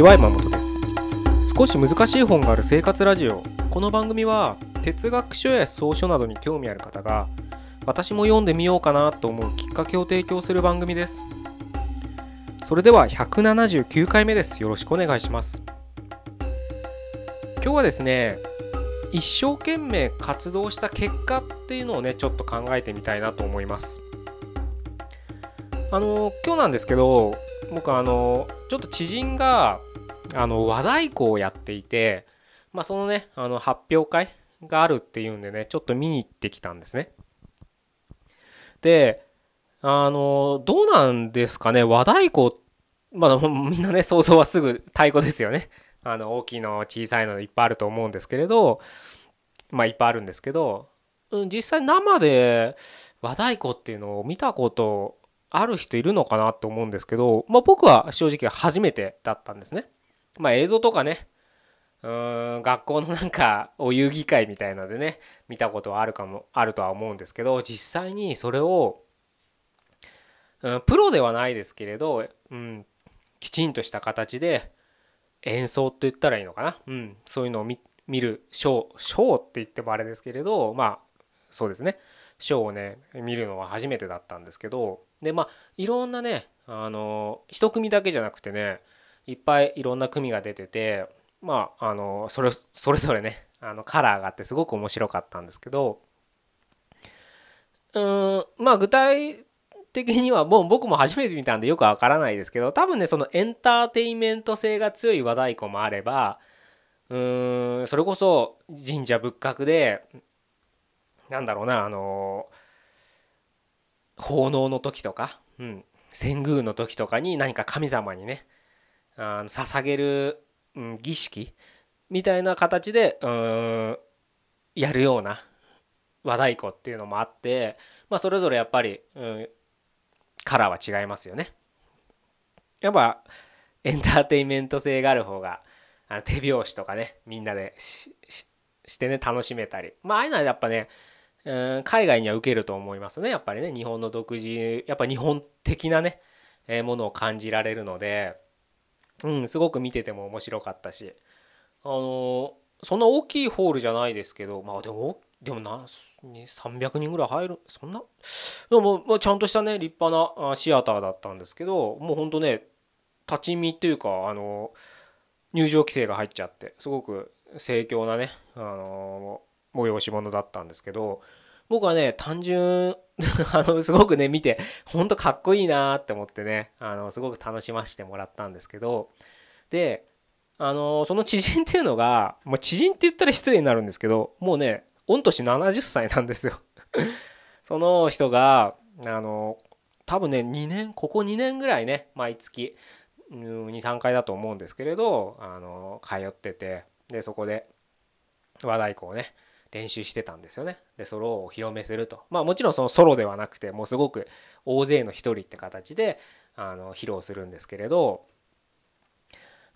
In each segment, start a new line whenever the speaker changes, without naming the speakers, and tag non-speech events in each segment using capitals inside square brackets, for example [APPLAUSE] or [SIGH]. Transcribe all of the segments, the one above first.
ちは山本です。少し難しい本がある生活ラジオ。この番組は哲学書や草書などに興味ある方が私も読んでみようかなと思うきっかけを提供する番組です。それでは179回目です。よろしくお願いします。今日はですね一生懸命活動した結果っていうのをねちょっと考えてみたいなと思います。あの今日なんですけど僕あのちょっと知人があの和太鼓をやっていてまあそのねあの発表会があるっていうんでねちょっと見に行ってきたんですねであのどうなんですかね和太鼓まあみんなね想像はすぐ太鼓ですよねあの大きいの小さいのいっぱいあると思うんですけれどまあいっぱいあるんですけど実際生で和太鼓っていうのを見たことある人いるのかなと思うんですけど、まあ、僕は正直初めてだったんですね。まあ、映像とかね。うん学校のなんかお遊戯会みたいなのでね見たことはあるかもあるとは思うんですけど実際にそれを、うん、プロではないですけれど、うん、きちんとした形で演奏って言ったらいいのかな、うん、そういうのを見るショーショーって言ってもあれですけれどまあそうですね。ショーをね見るのは初めてだったんですけどでまあいろんなねあの一組だけじゃなくてねいっぱいいろんな組が出ててまああのそれそれぞれねあのカラーがあってすごく面白かったんですけどうんまあ具体的にはもう僕も初めて見たんでよくわからないですけど多分ねそのエンターテインメント性が強い和太鼓もあればうんそれこそ神社仏閣でなんだろうなあの奉納の時とか、うん、遷宮の時とかに何か神様にねあ捧げる、うん、儀式みたいな形でうんやるような和太鼓っていうのもあって、まあ、それぞれやっぱり、うん、カラーは違いますよね。やっぱエンターテインメント性がある方があ手拍子とかねみんなでしてね楽しめたり。まあああいうのはやっぱねうん海外には受けると思いますねやっぱりね。日本の独自やっぱ日本的なね、えー、ものを感じられるので。うんすごく見てても面白かったし。あの、そんな大きいホールじゃないですけどまあでもでもな300人ぐらい入るそんな？でも、まあ、ちゃんとしたね立派なシアターだったんですけどもうほんとね立ち見っていうかあの入場規制が入っちゃってすごく盛況なねあの催し物だったんですけど僕はね単純 [LAUGHS] あのすごくね見てほんとかっこいいなって思ってねあのすごく楽しませてもらったんですけどであのその知人っていうのが、まあ、知人って言ったら失礼になるんですけどもうね御年70歳なんですよ。[LAUGHS] その人があの多分ね2年ここ2年ぐらいね毎月23回だと思うんですけれどあの通っててでそこで和太鼓をね練習してたんですよね。でソロをお披露目すると。まあもちろんそのソロではなくてもうすごく大勢の一人って形であの披露するんですけれど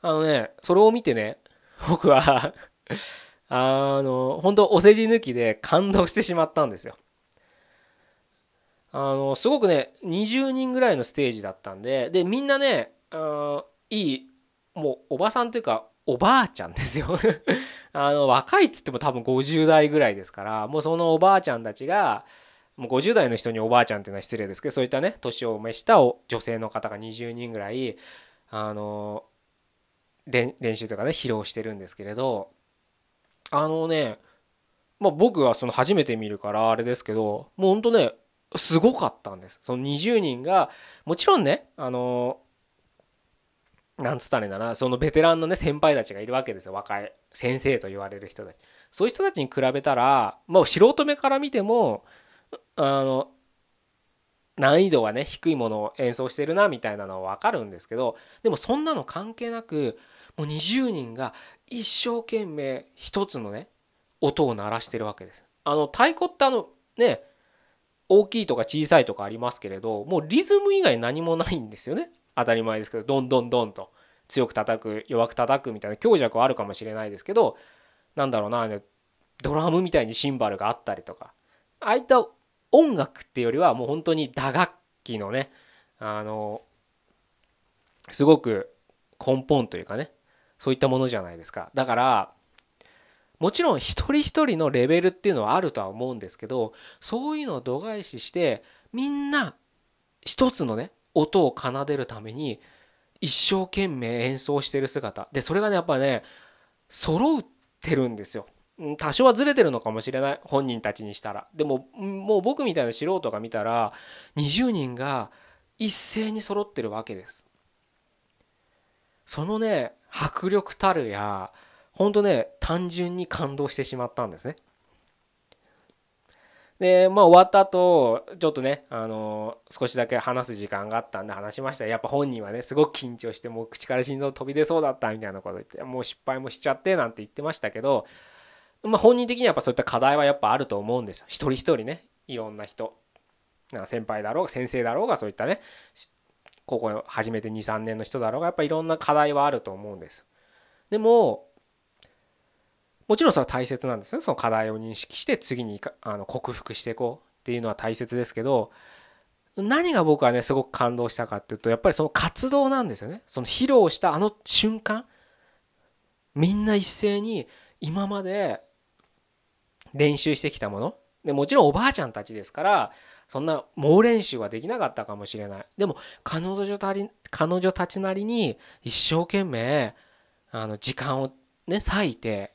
あのねそれを見てね [LAUGHS] 僕は [LAUGHS] あの本当お世辞抜きで感動してしまったんですよ。あのすごくね20人ぐらいのステージだったんででみんなねあいいもうおばさんっていうかおばあちゃんですよ。[LAUGHS] あの若いっつっても多分50代ぐらいですからもうそのおばあちゃんたちがもう50代の人におばあちゃんっていうのは失礼ですけどそういったね年を召した女性の方が20人ぐらいあの練習とかね披露してるんですけれどあのねまあ僕はその初めて見るからあれですけどもうほんとねすごかったんです。その20人がもちろんねあのなんつったらいいんだなそのベテランのね先輩たちがいるわけですよ若い先生と言われる人たちそういう人たちに比べたらもう素人目から見てもあの難易度はね低いものを演奏してるなみたいなのは分かるんですけどでもそんなの関係なくもう20人が一生懸命一つのね音を鳴らしてるわけです。あの太鼓ってあのね大きいとか小さいとかありますけれどもうリズム以外何もないんですよね。当たり前ですけどどんどんどんと強く叩く弱く叩くみたいな強弱はあるかもしれないですけどなんだろうなドラムみたいにシンバルがあったりとかああいった音楽っていうよりはもう本当に打楽器のねあのすごく根本というかねそういったものじゃないですか。だからもちろん一人一人のレベルっていうのはあるとは思うんですけどそういうのを度外視してみんな一つのね音を奏でるために一生懸命演奏してる姿。でそれがねやっぱね揃ってるんですよ。多少はずれてるのかもしれない。本人たちにしたら。でももう僕みたいな素人が見たら20人が一斉に揃ってるわけです。そのね迫力たるやほんとね単純に感動してしまったんですね。でまあ終わった後ちょっとねあの少しだけ話す時間があったんで話しました。やっぱ本人はねすごく緊張してもう口から心臓飛び出そうだったみたいなこと言ってもう失敗もしちゃってなんて言ってましたけどまあ本人的にはやっぱそういった課題はやっぱあると思うんですよ。一人一人ねいろんな人。先輩だろうが先生だろうがそういったね高校始めて23年の人だろうがやっぱいろんな課題はあると思うんですでももちろんそれは大切なんですね。その課題を認識して次にあの克服していこうっていうのは大切ですけど何が僕はねすごく感動したかっていうとやっぱりその活動なんですよね。その披露したあの瞬間みんな一斉に今まで練習してきたものでもちろんおばあちゃんたちですからそんな猛練習はできなかったかもしれない。でも彼女たり彼女たちなりに一生懸命あの時間をね割いて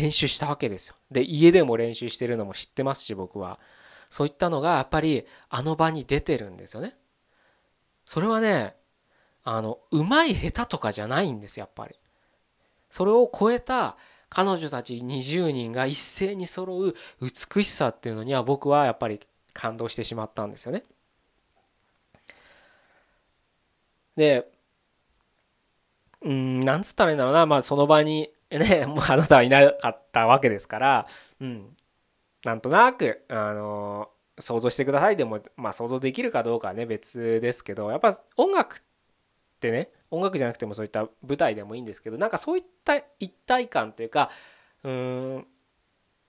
練習したわけですよ。で家でも練習してるのも知ってますし僕は。そういったのがやっぱりあの場に出てるんですよね。それはねあのうまい下手とかじゃないんですやっぱり。それを超えた彼女たち20人が一斉に揃う美しさっていうのには僕はやっぱり感動してしまったんですよね。でうんなんつったらいいんだろうな。まあその場に [LAUGHS] ねもうあなたはいなかったわけですからうんなんとなくあの想像してくださいでもまあ想像できるかどうかはね別ですけどやっぱ音楽ってね音楽じゃなくてもそういった舞台でもいいんですけどなんかそういった一体感というかうん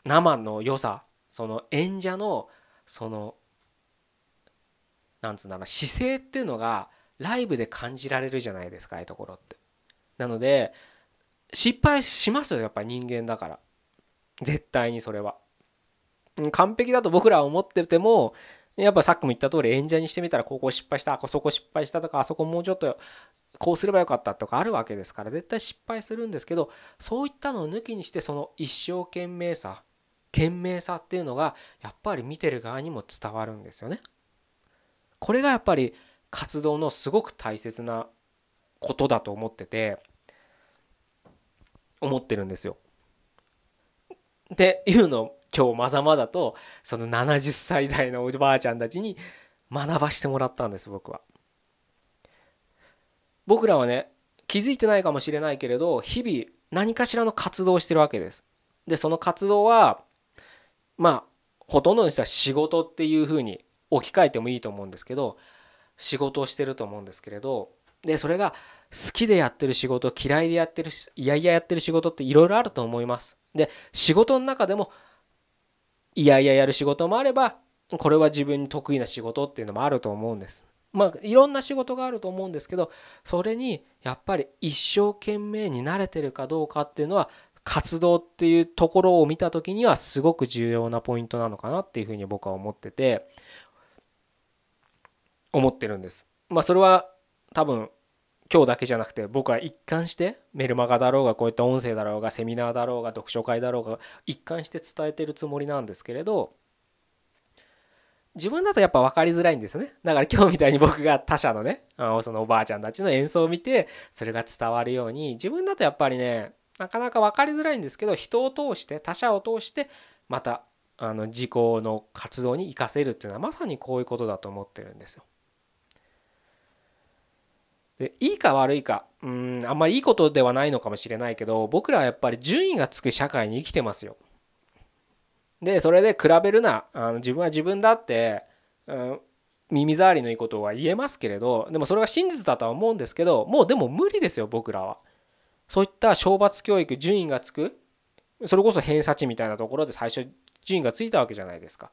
生の良さその演者のそのなんつうんだろう姿勢っていうのがライブで感じられるじゃないですかああいうところって。なので失敗しますよやっぱり人間だから絶対にそれは。完璧だと僕らは思っててもやっぱさっきも言った通り演者にしてみたらここ失敗したあそこ失敗したとかあそこもうちょっとこうすればよかったとかあるわけですから絶対失敗するんですけどそういったのを抜きにしてその一生懸命さ懸命さっていうのがやっぱり見てる側にも伝わるんですよね。これがやっぱり活動のすごく大切なことだと思ってて思ってるんですよ。っていうのを今日まざまだとその70歳代のおばあちゃんたちに学ばしてもらったんです僕は。僕らはね気づいてないかもしれないけれど日々何かしらの活動をしてるわけです。でその活動はまあほとんどの人は仕事っていうふうに置き換えてもいいと思うんですけど仕事をしてると思うんですけれどでそれが好きでやってる仕事嫌いでやってるいやいややってる仕事っていろいろあると思います。で仕事の中でもいやいややる仕事もあればこれは自分に得意な仕事っていうのもあると思うんです。まあいろんな仕事があると思うんですけどそれにやっぱり一生懸命に慣れてるかどうかっていうのは活動っていうところを見た時にはすごく重要なポイントなのかなっていうふうに僕は思ってて思ってるんです。まあそれは多分今日だけじゃなくて僕は一貫してメルマガだろうがこういった音声だろうがセミナーだろうが読書会だろうが一貫して伝えてるつもりなんですけれど自分だとやっぱ分かりづらいんですねだから今日みたいに僕が他者のねそのおばあちゃんたちの演奏を見てそれが伝わるように自分だとやっぱりねなかなか分かりづらいんですけど人を通して他者を通してまたあの自己の活動に生かせるっていうのはまさにこういうことだと思ってるんですよ。でいいか悪いかうんあんまいいことではないのかもしれないけど僕らはやっぱり順位がつく社会に生きてますよ。でそれで比べるなあの自分は自分だって、うん、耳障りのいいことは言えますけれどでもそれが真実だとは思うんですけどもうでも無理ですよ僕らは。そういった懲罰教育順位がつくそれこそ偏差値みたいなところで最初順位がついたわけじゃないですか。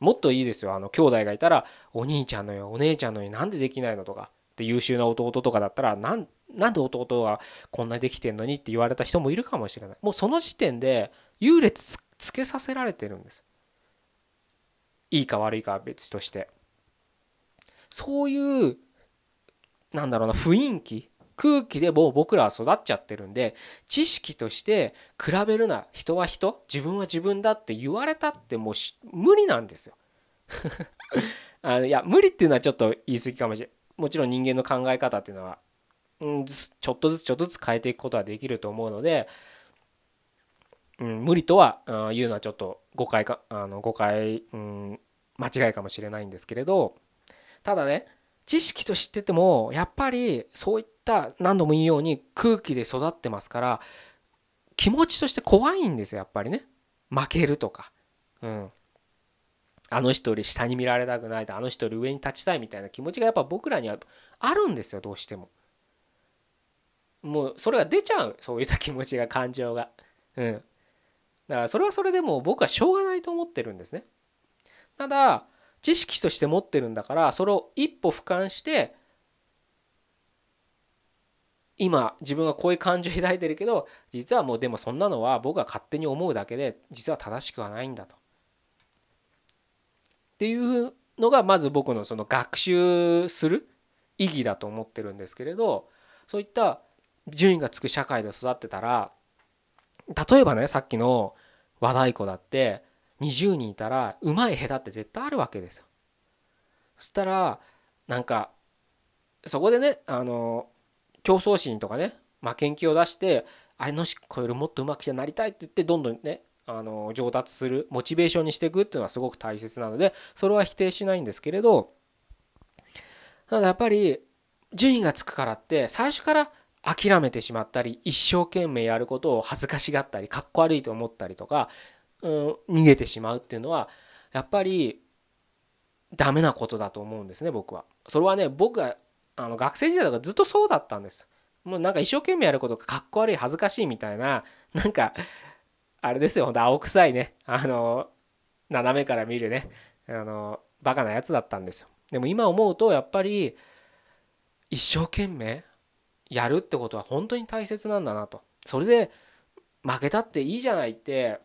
もっといいですよあの兄弟がいたらお兄ちゃんのよお姉ちゃんのよなんでできないのとかで優秀な弟とかだったらなんなんで弟はこんなできてんのにって言われた人もいるかもしれない。もうその時点で優劣つけさせられてるんです。いいか悪いかは別として。そういうなんだろうな雰囲気空気でもう僕らは育っちゃってるんで知識として比べるな。人は人自分は自分だって言われたってもう無理なんですよ。[LAUGHS] あのいや無理っていうのはちょっと言い過ぎかもしれない。もちろん人間の考え方っていうのは、うん、ちょっとずつちょっとずつ変えていくことはできると思うので、うん、無理とは言うのはちょっと誤解かあの誤解、うん、間違いかもしれないんですけれどただね知識と知っててもやっぱりそういった何度も言うように空気で育ってますから気持ちとして怖いんですよやっぱりね。負けるとか、うん、あの人より下に見られたくないとあの人より上に立ちたいみたいな気持ちがやっぱ僕らにはあるんですよどうしても。もうそれが出ちゃうそういった気持ちが感情が。うん。だからそれはそれでも僕はしょうがないと思ってるんですね。ただ知識として持ってるんだからそれを一歩俯瞰して今自分はこういう感情を抱いてるけど実はもうでもそんなのは僕が勝手に思うだけで実は正しくはないんだと。っていうのがまず僕のその学習する意義だと思ってるんですけれどそういった順位がつく社会で育ってたら例えばねさっきの和太鼓だって20人いたらうまい下手って絶対あるわけですよ。そしたらなんかそこでねあの競争心とかね負けん気を出してあの子よりもっとうまくなりたいって言ってどんどんねあの上達するモチベーションにしていくっていうのはすごく大切なのでそれは否定しないんですけれどただやっぱり順位がつくからって最初から諦めてしまったり一生懸命やることを恥ずかしがったりかっこ悪いと思ったりとか、うん、逃げてしまうっていうのはやっぱりダメなことだと思うんですね僕は。それはね僕があの学生時代とかずっとそうだったんです。もうなんか一生懸命やることがかっこ悪い恥ずかしいみたいななんかあれですよ、ほんと青臭いね、あの、斜めから見るね、あの、バカなやつだったんですよ。でも今思うと、やっぱり、一生懸命やるってことは本当に大切なんだなと。それで、負けたっていいじゃないって、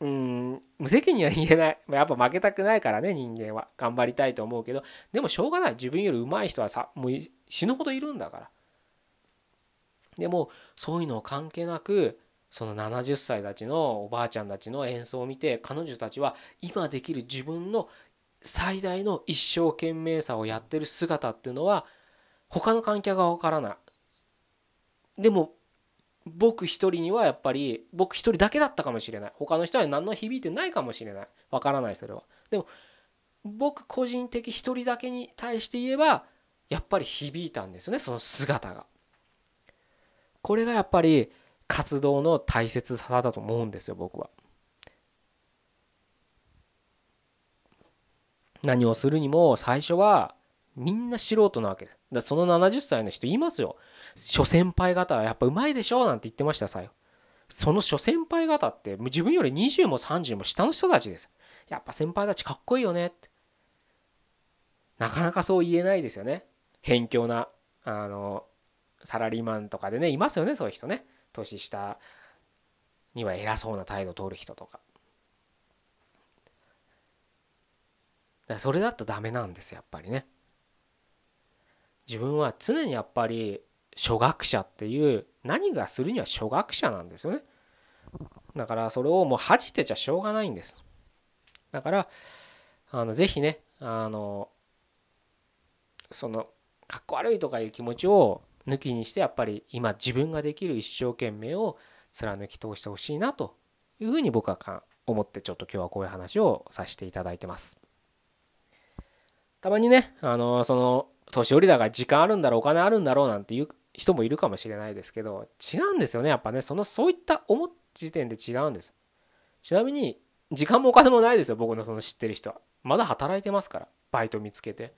うん、無責任には言えない。やっぱ負けたくないからね、人間は。頑張りたいと思うけど、でもしょうがない。自分より上手い人はさ、もう死ぬほどいるんだから。でも、そういうの関係なく、その70歳たちのおばあちゃんたちの演奏を見て彼女たちは今できる自分の最大の一生懸命さをやってる姿っていうのは他の観客は分からない。でも僕一人にはやっぱり僕一人だけだったかもしれない。他の人は何の響いてないかもしれない。分からないそれは。でも僕個人的一人だけに対して言えばやっぱり響いたんですよねその姿が。これがやっぱり活動の大切さだと思うんですよ僕は。何をするにも最初はみんな素人なわけです。だその70歳の人言いますよ。諸先輩方はやっぱうまいでしょなんて言ってましたさよ。その諸先輩方って自分より20も30も下の人たちです。やっぱ先輩たちかっこいいよねって。なかなかそう言えないですよね。偏境なあのサラリーマンとかでねいますよねそういう人ね。年下には偉そうな態度を取る人とか。だそれだとダメなんですやっぱりね。自分は常にやっぱり初学者っていう何がするには初学者なんですよね。だからそれをもう恥じてちゃしょうがないんです。だからあのぜひねあのそのかっこ悪いとかいう気持ちを抜きにしてやっぱり今自分ができる一生懸命を貫き通してほしいなというふうに僕は思ってちょっと今日はこういう話をさせていただいてます。たまにねあのその年寄りだから時間あるんだろうお金あるんだろうなんていう人もいるかもしれないですけど違うんですよねやっぱねそのそういった思っ時点で違うんです。ちなみに時間もお金もないですよ僕のその知ってる人は。まだ働いてますからバイト見つけて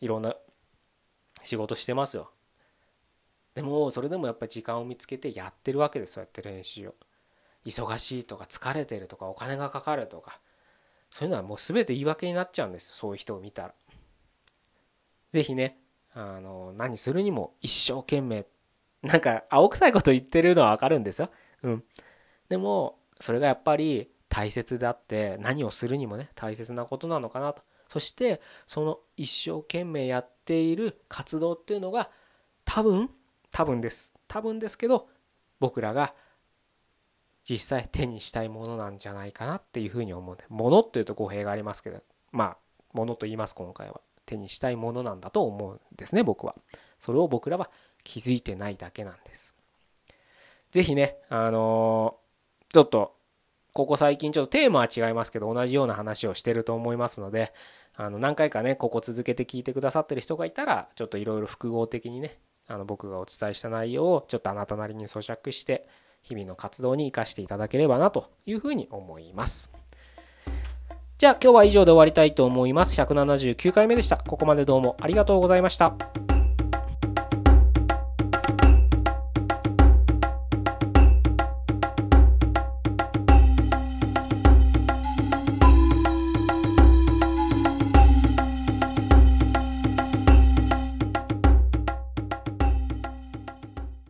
いろんな仕事してますよ。でもそれでもやっぱり時間を見つけてやってるわけですそうやって練習を忙しいとか疲れてるとかお金がかかるとかそういうのはもう全て言い訳になっちゃうんですそういう人を見たら是非ねあの何するにも一生懸命なんか青臭いこと言ってるのはわかるんですよ。うん。でもそれがやっぱり大切であって何をするにもね大切なことなのかなと。そしてその一生懸命やっている活動っていうのが多分多分です。多分ですけど僕らが実際手にしたいものなんじゃないかなっていうふうに思う。ものっていうと語弊がありますけどまあものと言います今回は。手にしたいものなんだと思うんですね僕は。それを僕らは気づいてないだけなんです。是非ねあのー、ちょっとここ最近ちょっとテーマは違いますけど同じような話をしてると思いますのであの何回かねここ続けて聞いてくださってる人がいたらちょっといろいろ複合的にねあの僕がお伝えした内容をちょっとあなたなりに咀嚼して日々の活動に生かしていただければなというふうに思います。じゃあ今日は以上で終わりたいと思います。179回目でした。ここまでどうもありがとうございました。